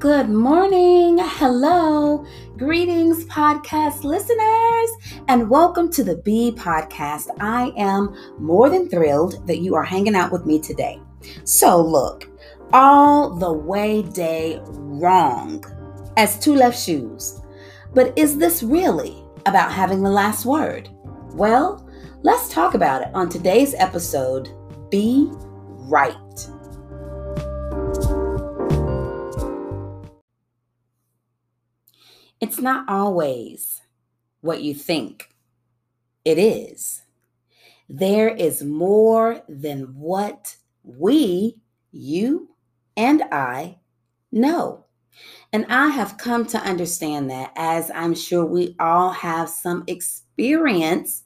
Good morning. Hello. Greetings, podcast listeners, and welcome to the B Podcast. I am more than thrilled that you are hanging out with me today. So, look, all the way day wrong as two left shoes. But is this really about having the last word? Well, let's talk about it on today's episode Be Right. It's not always what you think it is. There is more than what we, you, and I know. And I have come to understand that as I'm sure we all have some experience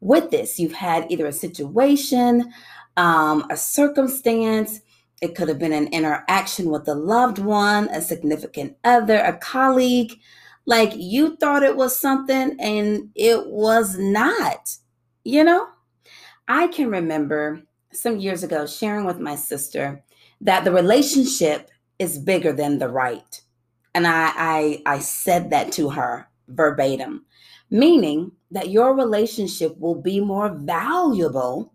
with this. You've had either a situation, um, a circumstance, it could have been an interaction with a loved one, a significant other, a colleague, like you thought it was something and it was not, you know? I can remember some years ago sharing with my sister that the relationship is bigger than the right. And I, I, I said that to her verbatim, meaning that your relationship will be more valuable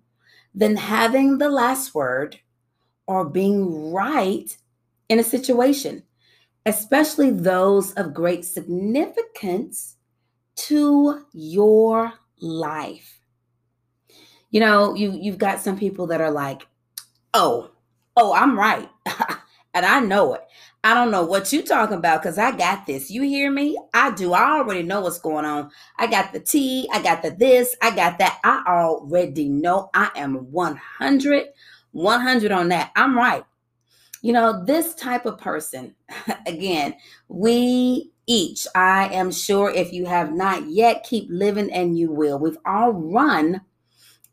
than having the last word or being right in a situation especially those of great significance to your life. You know, you you've got some people that are like, "Oh, oh, I'm right." and I know it. I don't know what you're talking about because I got this. You hear me? I do. I already know what's going on. I got the tea. I got the this. I got that. I already know. I am 100, 100 on that. I'm right. You know, this type of person, again, we each, I am sure if you have not yet, keep living and you will. We've all run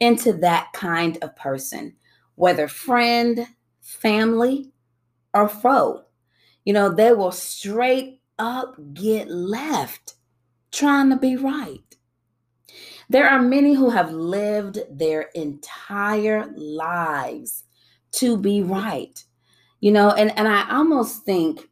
into that kind of person, whether friend, family, or foe. You know, they will straight up get left trying to be right. There are many who have lived their entire lives to be right you know and and i almost think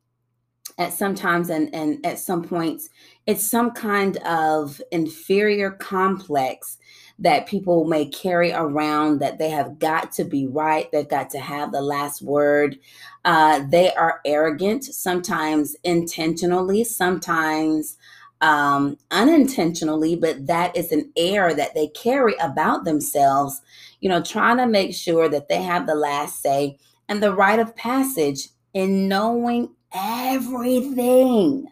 at sometimes and and at some points it's some kind of inferior complex that people may carry around that they have got to be right they've got to have the last word. Uh, they are arrogant sometimes intentionally sometimes um, unintentionally but that is an air that they carry about themselves you know trying to make sure that they have the last say and the rite of passage in knowing everything.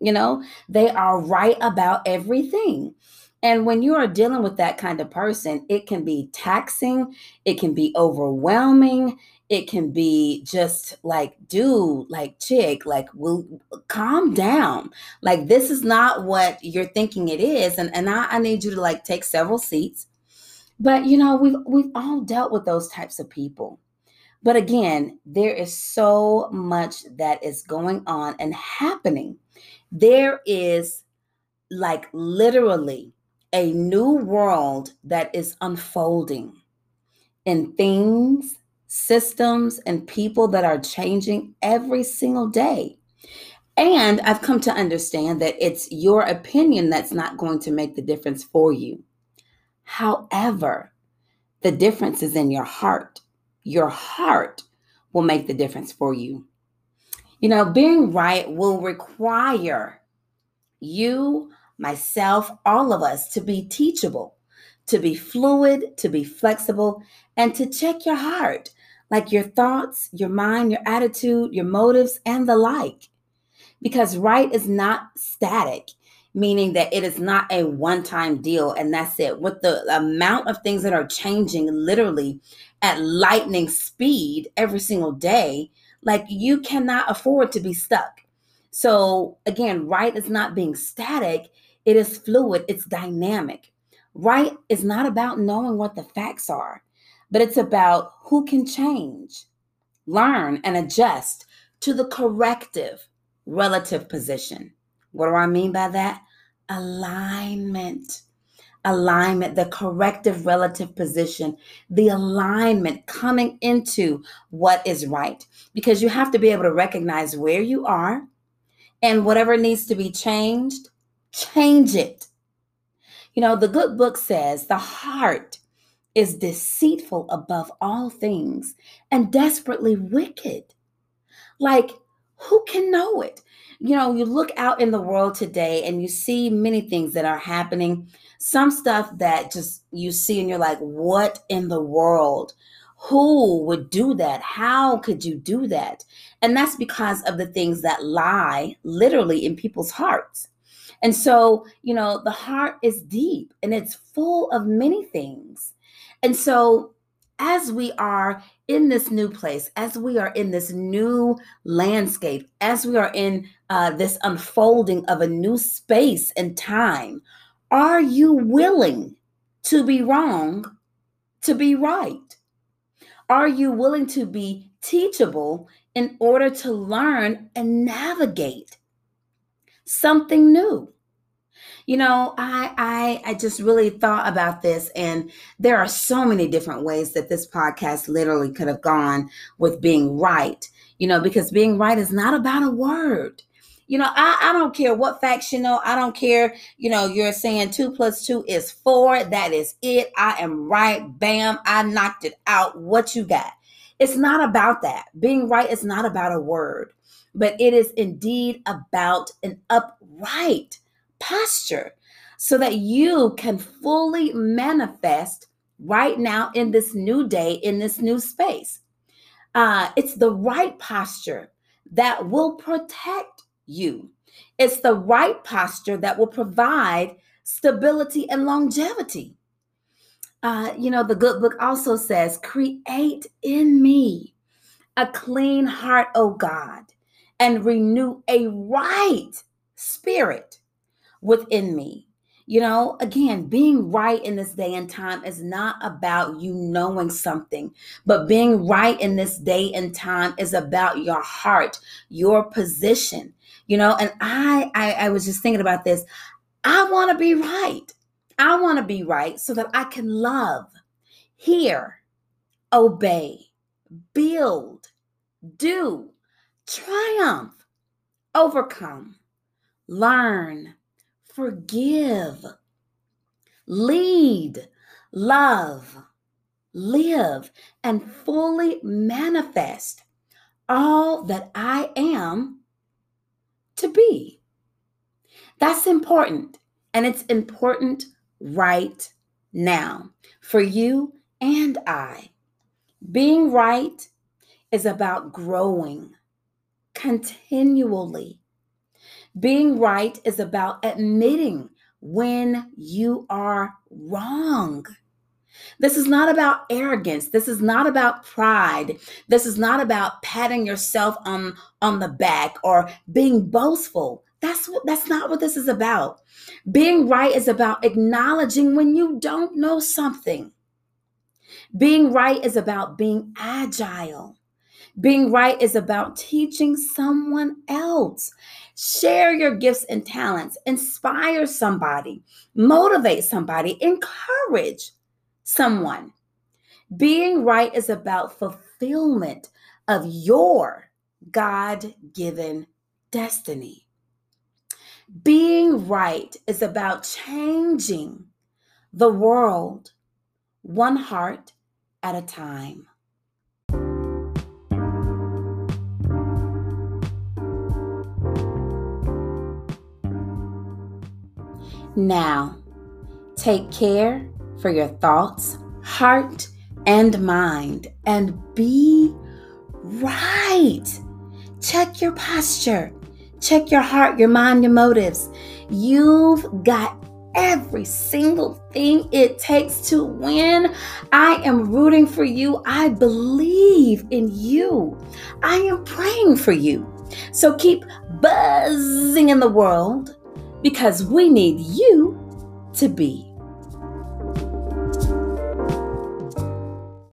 You know, they are right about everything. And when you are dealing with that kind of person, it can be taxing, it can be overwhelming, it can be just like, dude, like, chick, like, will calm down. Like, this is not what you're thinking it is. And, and I, I need you to like take several seats. But you know, we've we've all dealt with those types of people. But again, there is so much that is going on and happening. There is like literally a new world that is unfolding in things, systems, and people that are changing every single day. And I've come to understand that it's your opinion that's not going to make the difference for you. However, the difference is in your heart your heart will make the difference for you. You know, being right will require you, myself, all of us to be teachable, to be fluid, to be flexible, and to check your heart, like your thoughts, your mind, your attitude, your motives, and the like. Because right is not static, meaning that it is not a one time deal and that's it. With the amount of things that are changing literally at lightning speed every single day, like you cannot afford to be stuck. So, again, right is not being static, it is fluid, it's dynamic. Right is not about knowing what the facts are, but it's about who can change, learn, and adjust to the corrective relative position. What do I mean by that? Alignment. alignment, the corrective relative position, the alignment coming into what is right. Because you have to be able to recognize where you are and whatever needs to be changed, change it. You know, the good book says the heart is deceitful above all things and desperately wicked. Like, who can know it? You know, you look out in the world today and you see many things that are happening. Some stuff that just you see and you're like, what in the world? Who would do that? How could you do that? And that's because of the things that lie literally in people's hearts. And so, you know, the heart is deep and it's full of many things. And so, as we are in this new place, as we are in this new landscape, as we are in uh, this unfolding of a new space and time, are you willing to be wrong to be right? Are you willing to be teachable in order to learn and navigate something new? You know, I I I just really thought about this and there are so many different ways that this podcast literally could have gone with being right. You know, because being right is not about a word. You know, I, I don't care what facts you know. I don't care, you know, you're saying two plus two is four. That is it. I am right. Bam. I knocked it out. What you got? It's not about that. Being right is not about a word, but it is indeed about an upright posture so that you can fully manifest right now in this new day, in this new space. Uh, it's the right posture that will protect you. It's the right posture that will provide stability and longevity. Uh, you know, the good book also says, Create in me a clean heart, O God, and renew a right spirit within me. You know, again, being right in this day and time is not about you knowing something, but being right in this day and time is about your heart, your position. You know, and I I, I was just thinking about this. I want to be right. I want to be right so that I can love, hear, obey, build, do, triumph, overcome, learn, forgive, lead, love, live, and fully manifest all that I am to be. That's important. And it's important right now for you and I. Being right is about growing continually being right is about admitting when you are wrong. This is not about arrogance. This is not about pride. This is not about patting yourself on, on the back or being boastful. That's what that's not what this is about. Being right is about acknowledging when you don't know something. Being right is about being agile. Being right is about teaching someone else. Share your gifts and talents, inspire somebody, motivate somebody, encourage someone. Being right is about fulfillment of your God given destiny. Being right is about changing the world one heart at a time. Now, take care for your thoughts, heart, and mind, and be right. Check your posture, check your heart, your mind, your motives. You've got every single thing it takes to win. I am rooting for you. I believe in you. I am praying for you. So keep buzzing in the world because we need you to be.